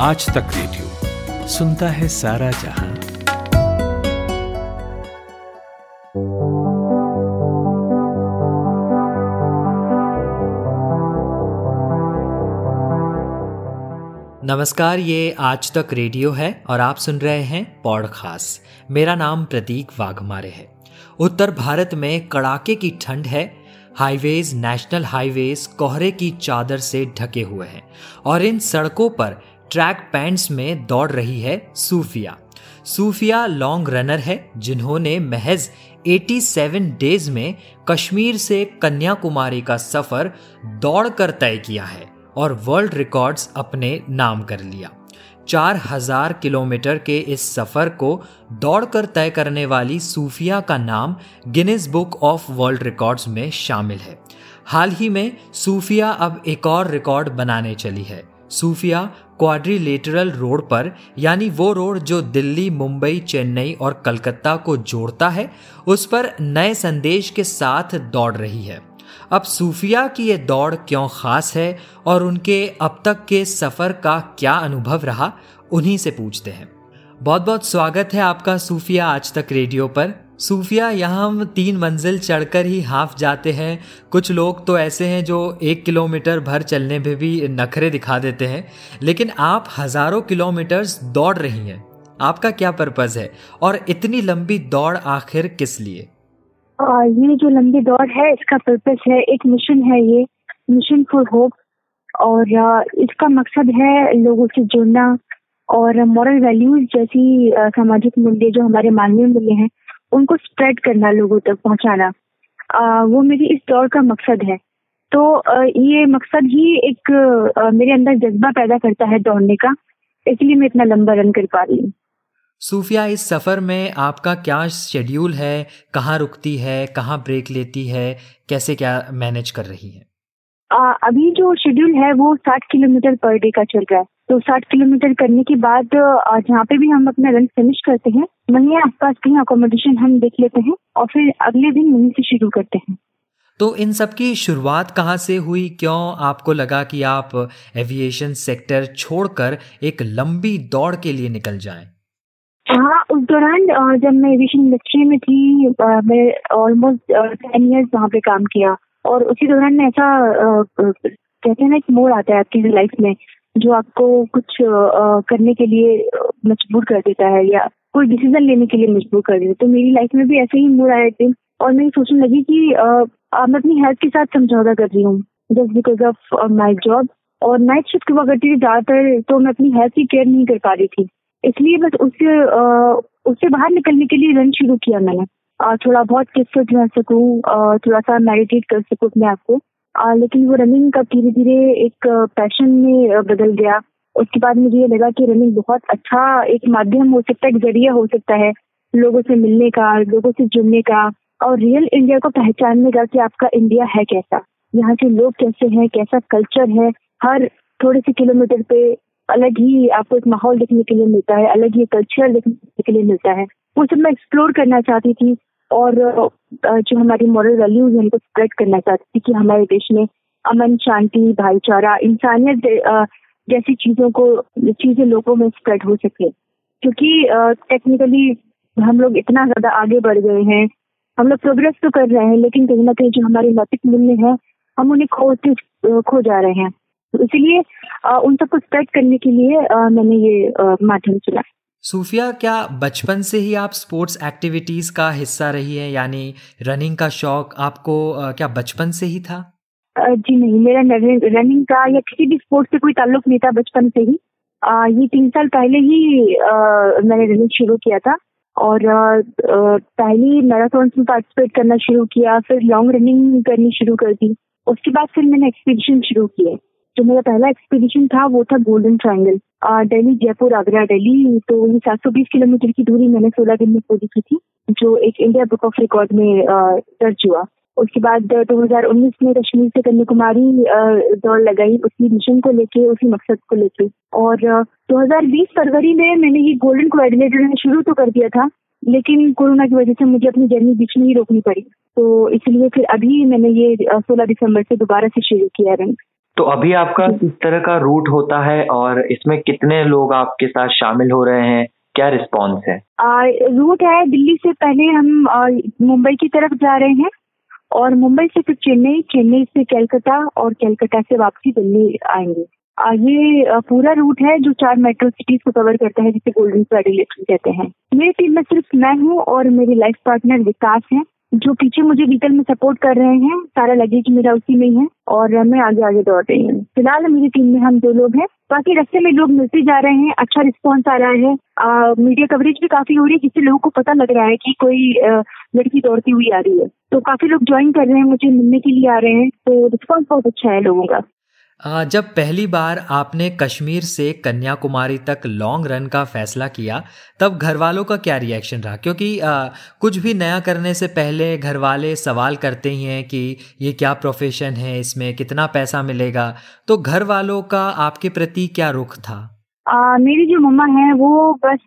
आज तक रेडियो सुनता है सारा जहाँ। नमस्कार, ये आज तक रेडियो है और आप सुन रहे हैं पॉडकास्ट। मेरा नाम प्रतीक वाघमारे है। उत्तर भारत में कड़ाके की ठंड है। हाईवेज, नेशनल हाईवेज कोहरे की चादर से ढके हुए हैं और इन सड़कों पर ट्रैक पैंट्स में दौड़ रही है सूफिया। सूफिया लॉन्ग रनर है, जिन्होंने महज 87 डेज़ में कश्मीर से कन्याकुमारी का सफ़र दौड़कर तय किया है और वर्ल्ड रिकॉर्ड्स अपने नाम कर लिया। चार हज़ार किलोमीटर के इस सफ़र को दौड़कर तय करने वाली सूफिया का नाम Guinness book of world records में शामिल है। हाल ही में सूफिया अब एक और रिकॉर्ड बनाने चली है। सूफिया क्वाड्रिलेटरल रोड पर, यानी वो रोड जो दिल्ली, मुंबई, चेन्नई और कलकत्ता को जोड़ता है, उस पर नए संदेश के साथ दौड़ रही है। अब सूफिया की ये दौड़ क्यों खास है और उनके अब तक के सफ़र का क्या अनुभव रहा, उन्हीं से पूछते हैं। बहुत बहुत स्वागत है आपका सूफिया आज तक रेडियो पर। सूफिया, यहाँ हम तीन मंजिल चढ़कर ही हाफ़ जाते हैं। कुछ लोग तो ऐसे हैं जो एक किलोमीटर भर चलने में भी नखरे दिखा देते हैं। लेकिन आप हज़ारों किलोमीटर्स दौड़ रही हैं। आपका क्या पर्पज़ है? और इतनी लंबी दौड़ आखिर किस लिए? ये जो लंबी दौड़ है, इसका पर्पस है, एक मिशन है ये। मिशन फॉर होप और इसका मकसद है लोगों से जुड़ना। और मॉरल वैल्यूज़ जैसी सामाजिक मूल्य जो हमारे मानवीय मूल्य हैं उनको स्प्रेड करना लोगों तक पहुंचाना। वो मेरी इस दौड़ का मकसद है। तो ये मकसद ही एक मेरे अंदर जज्बा पैदा करता है दौड़ने का इसलिए मैं इतना लंबा रन कर पा रही हूँ। सूफिया इस सफ़र में आपका क्या शेड्यूल है? कहाँ रुकती है? कहाँ ब्रेक लेती है? कैसे क्या मैनेज कर रही है? आ, अभी जो शेड्यूल है वो साठ किलोमीटर पर डे का चल रहा है। तो साठ किलोमीटर करने के बाद जहाँ पे भी हम अपना रन फिनिश करते हैं। वहीं आसपास कहीं अकोमोडेशन हम देख लेते हैं और फिर अगले दिन वहीं से शुरू करते हैं। तो इन सब की शुरुआत कहाँ से हुई? क्यों आपको लगा कि आप एविएशन सेक्टर छोड़कर एक लंबी दौड़ के लिए निकल जाएँ? हाँ उस दौरान जब मैं एविएशन इंडस्ट्री में थी मैं ऑलमोस्ट टेन ईयर्स वहाँ पे काम किया। और उसी दौरान में ऐसा कहते हैं ना एक मोड़ आता है आपकी लाइफ में। जो आपको कुछ करने के लिए मजबूर कर देता है या कोई डिसीज़न लेने के लिए मजबूर कर देता है। तो मेरी लाइफ में भी ऐसे ही मोड़ आए थे और मैं सोचने लगी कि मैं अपनी हेल्थ के साथ समझौता कर रही हूँ। Just because of my job और नाइट शिफ्ट हुआ करती थी ज़्यादातर तो मैं अपनी हेल्थ की केयर नहीं कर पा रही थी। इसलिए बस उससे उससे बाहर निकलने के लिए रन शुरू किया मैंने। थोड़ा बहुत किस फिट रह सकूँ थोड़ा सा मेडिटेट कर सकूँ अपने आप को। लेकिन वो रनिंग का धीरे धीरे एक पैशन में बदल गया। उसके बाद मुझे ये लगा कि रनिंग बहुत अच्छा एक माध्यम हो सकता है, एक ज़रिया हो सकता है लोगों से मिलने का, लोगों से जुड़ने का और रियल इंडिया को पहचानने का कि आपका इंडिया है कैसा। यहाँ के लोग कैसे हैं, कैसा कल्चर है। हर थोड़े से किलोमीटर पे अलग ही आपको एक माहौल देखने के लिए मिलता है, अलग ही कल्चर देखने के लिए मिलता है। वो सब मैं एक्सप्लोर करना चाहती थी। और जो हमारी मॉरल वैल्यूज़ है, उनको स्प्रेड करना चाहती थी कि हमारे देश में अमन, शांति, भाईचारा, इंसानियत जैसी चीज़ों को, चीज़ें लोगों में स्प्रेड हो सके। क्योंकि टेक्निकली हम लोग इतना ज़्यादा आगे बढ़ गए हैं। हम लोग प्रोग्रेस तो कर रहे हैं, लेकिन कहीं ना कहीं जो हमारे नैतिक मूल्य है, हम उन्हें खो खो जा रहे हैं। तो इसीलिए उन सबको स्प्रेड करने के लिए मैंने ये माध्यम चुना। सूफिया क्या बचपन से ही आप स्पोर्ट्स एक्टिविटीज़ का हिस्सा रही है? यानी रनिंग का शौक आपको क्या बचपन से ही था? जी नहीं मेरा रनिंग का या किसी भी स्पोर्ट्स से कोई ताल्लुक नहीं था बचपन से ही। आ, ये तीन साल पहले ही आ, मैंने रनिंग शुरू किया था। और पहली मैराथन में पार्टिसिपेट करना शुरू किया फिर लॉन्ग रनिंग करनी शुरू कर दी। उसके बाद फिर मैंने एक्सपीडिशन शुरू किए। जो मेरा पहला एक्सपीडिशन था, वो था गोल्डन ट्रायंगल दिल्ली, जयपुर, आगरा, दिल्ली तो ये 720 किलोमीटर की दूरी मैंने 16 दिन में पूरी की थी, जो एक इंडिया बुक ऑफ़ रिकॉर्ड में दर्ज हुआ। उसके बाद 2019 में कश्मीर से कन्याकुमारी दौड़ लगाई, उसी मिशन को लेके, उसी मकसद को लेके। और 2020 फरवरी में मैंने ये गोल्डन कोऑर्डिनेटर शुरू तो कर दिया था, लेकिन कोरोना की वजह से मुझे अपनी जर्नी बीच में ही रोकनी पड़ी। तो इसलिए फिर अभी मैंने ये 16 दिसंबर से दोबारा से शुरू किया रंग तो अभी आपका किस तरह का रूट होता है और इसमें कितने लोग आपके साथ शामिल हो रहे हैं? क्या रिस्पॉन्स है? रूट है, दिल्ली से पहले हम मुंबई की तरफ़ जा रहे हैं और मुंबई से फिर चेन्नई चेन्नई से कैलकाटा और कैलकाटा से वापसी दिल्ली आएँगे। ये पूरा रूट है जो चार मेट्रो सिटीज़ को कवर करता है, जिसे गोल्डन फ़्लाइट कहते हैं। मेरी टीम में सिर्फ़ मैं हूँ और मेरी लाइफ पार्टनर विकास है। जो पीछे मुझे व्हीकल में सपोर्ट कर रहे हैं सारा लगे लगेज मेरा उसी में ही है और मैं आगे आगे दौड़ रही हूँ। फ़िलहाल मेरी टीम में हम दो लोग हैं। बाकी रस्ते में लोग मिलते जा रहे हैं अच्छा रिस्पॉन्स आ रहा है। आ, मीडिया कवरेज भी काफ़ी हो रही है जिससे लोगों को पता लग रहा है कि कोई आ, लड़की दौड़ती हुई आ रही है। तो काफ़ी लोग ज्वाइन कर रहे हैं मुझे मिलने के लिए आ रहे हैं। तो रिस्पॉन्स बहुत अच्छा है लोगों का। जब पहली बार आपने कश्मीर से कन्याकुमारी तक लॉन्ग रन का फैसला किया तब घर वालों का क्या रिएक्शन रहा? क्योंकि आ, कुछ भी नया करने से पहले घर वाले सवाल करते ही हैं कि ये क्या प्रोफेशन है इसमें कितना पैसा मिलेगा? तो घर वालों का आपके प्रति क्या रुख था? आ, मेरी जो मम्मा है वो बस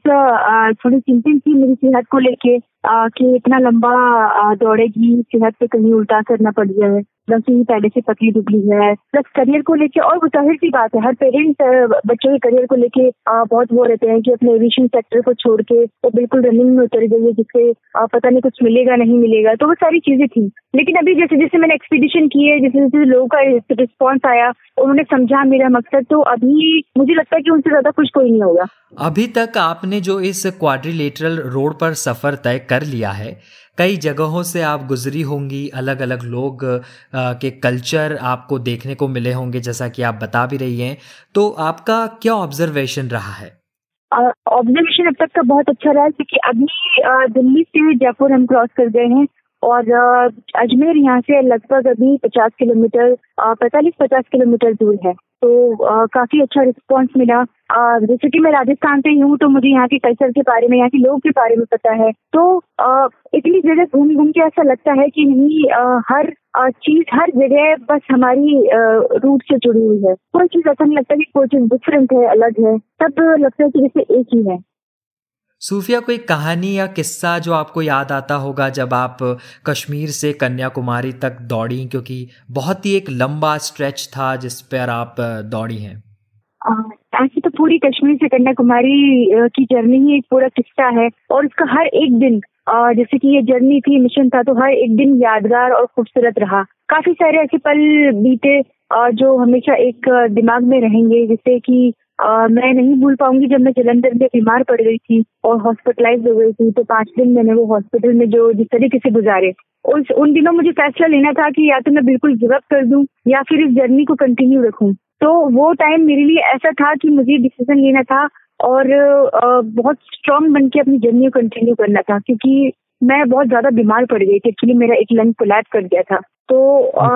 थोड़ी चिंतित थी मेरी सेहत को लेके कि इतना लंबा दौड़ेगी सेहत पे कहीं उल्टा करना पड़ जाए। प्लस ही पहले से पतली दुबली है। प्लस करियर को लेके और ज़ाहिर सी बात है, हर पेरेंट्स बच्चों के करियर को लेके बहुत वो रहते हैं कि अपने एविएशन सेक्टर को छोड़ के वो बिल्कुल रनिंग में उतर गई है, जिससे पता नहीं कुछ मिलेगा, नहीं मिलेगा। तो वो सारी चीज़ें थी। लेकिन अभी जैसे जैसे मैंने एक्सपीडिशन की है, जैसे जैसे लोगों का रिस्पॉन्स आया, उन्होंने समझा मेरा मकसद तो अभी मुझे लगता है कि उनसे ज़्यादा कुछ कोई नहीं होगा। अभी तक आपने जो इस क्वाड्रिलेटरल रोड पर सफ़र तय कर लिया है कई जगहों से आप गुजरी होंगी अलग अलग लोग आ, के कल्चर आपको देखने को मिले होंगे जैसा कि आप बता भी रही हैं। तो आपका क्या ऑब्जर्वेशन रहा है? ऑब्जर्वेशन अब तक का बहुत अच्छा रहा क्योंकि अभी दिल्ली से जयपुर हम क्रॉस कर गए हैं और अजमेर यहाँ से लगभग अभी पचास किलोमीटर पैतालीस पचास किलोमीटर दूर है। तो काफ़ी अच्छा रिस्पॉन्स मिला। जैसे कि मैं राजस्थान से ही हूँ तो मुझे यहाँ के कल्चर के बारे में, यहाँ के लोग के बारे में पता है। तो इतनी जगह घूम घूम के ऐसा लगता है कि नहीं हर चीज़, हर जगह बस हमारी रूट से जुड़ी हुई है। कोई चीज़ ऐसा नहीं लगता कि कोई चीज़ डिफरेंट है, अलग है। सब लगता है कि जैसे एक ही है। सूफिया, कोई कहानी या किस्सा जो आपको याद आता होगा जब आप कश्मीर से कन्याकुमारी तक दौड़ी? क्योंकि बहुत ही एक लंबा स्ट्रेच था जिस पर आप दौड़ी हैं। ऐसी तो पूरी कश्मीर से कन्याकुमारी की जर्नी ही एक पूरा किस्सा है और उसका हर एक दिन जैसे कि ये जर्नी थी, मिशन था तो हर एक दिन यादगार और खूबसूरत रहा। काफ़ी सारे ऐसे पल बीते जो हमेशा एक दिमाग में रहेंगे, जैसे कि आ, मैं नहीं भूल पाऊँगी जब मैं जलंधर में बीमार पड़ गई थी और हॉस्पिटलाइज हो गई थी तो पाँच दिन मैंने वो हॉस्पिटल में जो जिस तरीके से गुजारे उस उन दिनों मुझे फैसला लेना था कि या तो मैं बिल्कुल गिव अप कर दूँ या फिर इस जर्नी को कंटिन्यू रखूँ। तो वो टाइम मेरे लिए ऐसा था कि मुझे डिसीज़न लेना था और बहुत स्ट्रांग बन के अपनी जर्नी को कंटिन्यू करना था क्योंकि मैं बहुत ज़्यादा बीमार पड़ गई थी। एक्चुअली मेरा एक लंग कोलैप कर गया था। तो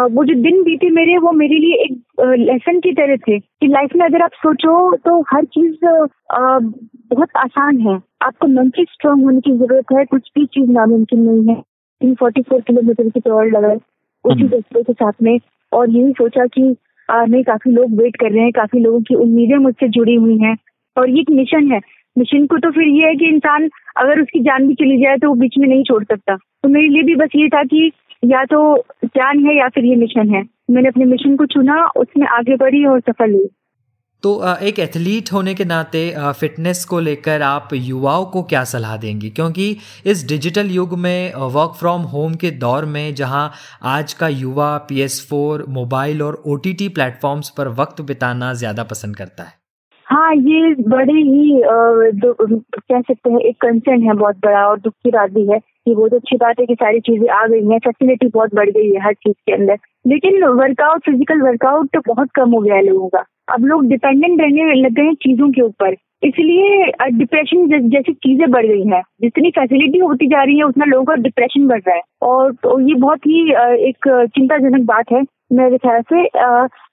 वो जो दिन बीते मेरे वो मेरे लिए एक लेसन की तरह थे कि लाइफ में अगर आप सोचो तो हर चीज़ बहुत आसान है। आपको मेंटली स्ट्रांग होने की ज़रूरत है कुछ भी चीज़ नामुमकिन नहीं है। तीन फोर्टी फोर किलोमीटर की दौड़ लगाए उसी हम्म। दोस्तों के साथ में और यही सोचा कि नहीं काफ़ी लोग वेट कर रहे हैं काफ़ी लोगों की उम्मीदें मुझसे जुड़ी हुई हैं। और ये एक मिशन है। मिशन को तो फिर ये है कि इंसान अगर उसकी जान भी चली जाए तो वो बीच में नहीं छोड़ सकता। तो मेरे लिए भी बस ये था कि या तो जान है या फिर ये मिशन है। मैंने अपने मिशन को चुना, उसमें आगे बढ़ी और सफल हुई। तो एक एथलीट होने के नाते फिटनेस को लेकर आप युवाओं को क्या सलाह देंगी? क्योंकि इस डिजिटल युग में वर्क फ्रॉम होम के दौर में, जहाँ आज का युवा पी एस फोर मोबाइल और ओ टी प्लेटफॉर्म्स पर वक्त बिताना ज़्यादा पसंद करता है। हाँ ये बड़े ही कह सकते हैं, एक कंसर्न है बहुत बड़ा और दुख की बात भी है कि वो तो अच्छी बात है कि सारी चीज़ें आ गई हैं फैसिलिटी बहुत बढ़ गई है हर चीज़ के अंदर। लेकिन वर्कआउट फ़िज़िकल वर्कआउट तो बहुत कम हो गया है लोगों का। अब लोग डिपेंडेंट रहने लग गए हैं चीज़ों के ऊपर। इसलिए डिप्रेशन जैसी चीज़ें बढ़ गई हैं। जितनी फैसिलिटी होती जा रही है, उतना लोगों का डिप्रेशन बढ़ रहा है। और तो ये बहुत ही एक चिंताजनक बात है मेरे ख्याल से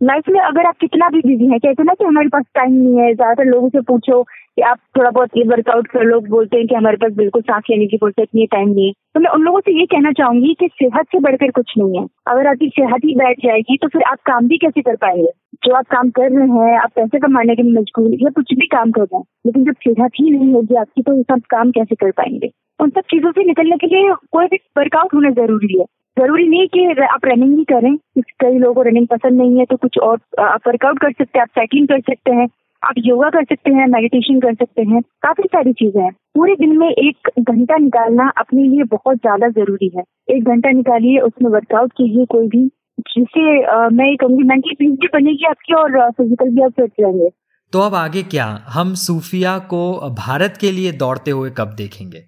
लाइफ में अगर आप कितना भी बिज़ी हैं, कहते ना कि हमारे पास टाइम नहीं है, ज़्यादातर लोगों से पूछो कि आप थोड़ा बहुत ये वर्कआउट कर लोग बोलते हैं कि हमारे पास बिल्कुल सांस लेने की फुर्सत नहीं टाइम नहीं है। तो मैं उन लोगों से ये कहना चाहूँगी कि सेहत से बढ़कर कुछ नहीं है। अगर आपकी सेहत ही बैठ जाएगी तो फिर आप काम भी कैसे कर पाएँगे? जो आप काम कर रहे हैं, आप पैसे कमाने के लिए मजबूर या कुछ भी काम कर रहे हैं, लेकिन जब सेहत ही नहीं होगी आपकी तो सब काम कैसे कर पाएँगे? उन सब चीज़ों से निकलने के लिए कोई भी वर्कआउट होना ज़रूरी है। ज़रूरी नहीं कि आप रनिंग ही करें। कई लोगों को रनिंग पसंद नहीं है तो कुछ और आप वर्कआउट कर सकते हैं, आप साइकिलिंग कर सकते हैं, आप योगा कर सकते हैं मेडिटेशन कर सकते हैं। काफ़ी सारी चीज़ें हैं। पूरे दिन में एक घंटा निकालना अपने लिए बहुत ज़्यादा ज़रूरी है। एक घंटा निकालिए, उसमें वर्कआउट कीजिए कोई भी, जिससे मैं ये कहूँगी मेंटल पीस भी बनेगी आपकी और फ़िज़िकल भी आप फिट रहेंगे। तो अब आगे क्या? हम सूफिया को भारत के लिए दौड़ते हुए कब देखेंगे?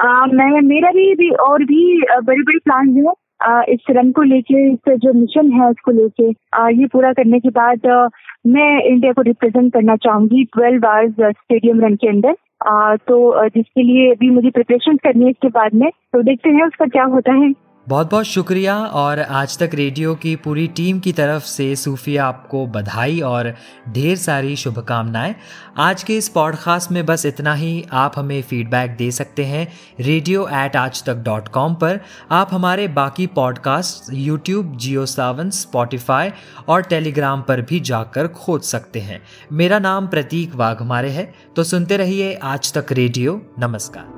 मैं मेरा भी, भी और भी बड़े बड़े प्लान है। इस रन को लेके इस जो मिशन है उसको लेके ये पूरा करने के बाद मैं इंडिया को रिप्रेजेंट करना चाहूँगी ट्वेल्व आवर्स स्टेडियम रन के अंदर। तो जिसके लिए अभी मुझे प्रिपरेशन करनी है इसके बाद में। तो देखते हैं उसका क्या होता है। बहुत बहुत शुक्रिया और आज तक रेडियो की पूरी टीम की तरफ़ से सूफिया आपको बधाई और ढेर सारी शुभकामनाएँ। आज के इस पॉडकास्ट में बस इतना ही। आप हमें फीडबैक दे सकते हैं रेडियो एट आज तक डॉट कॉम पर। आप हमारे बाकी podcast YouTube Jio Saavn Spotify और टेलीग्राम पर भी जाकर खोज सकते हैं। मेरा नाम प्रतीक वाघमारे है। तो सुनते रहिए आज तक रेडियो। नमस्कार।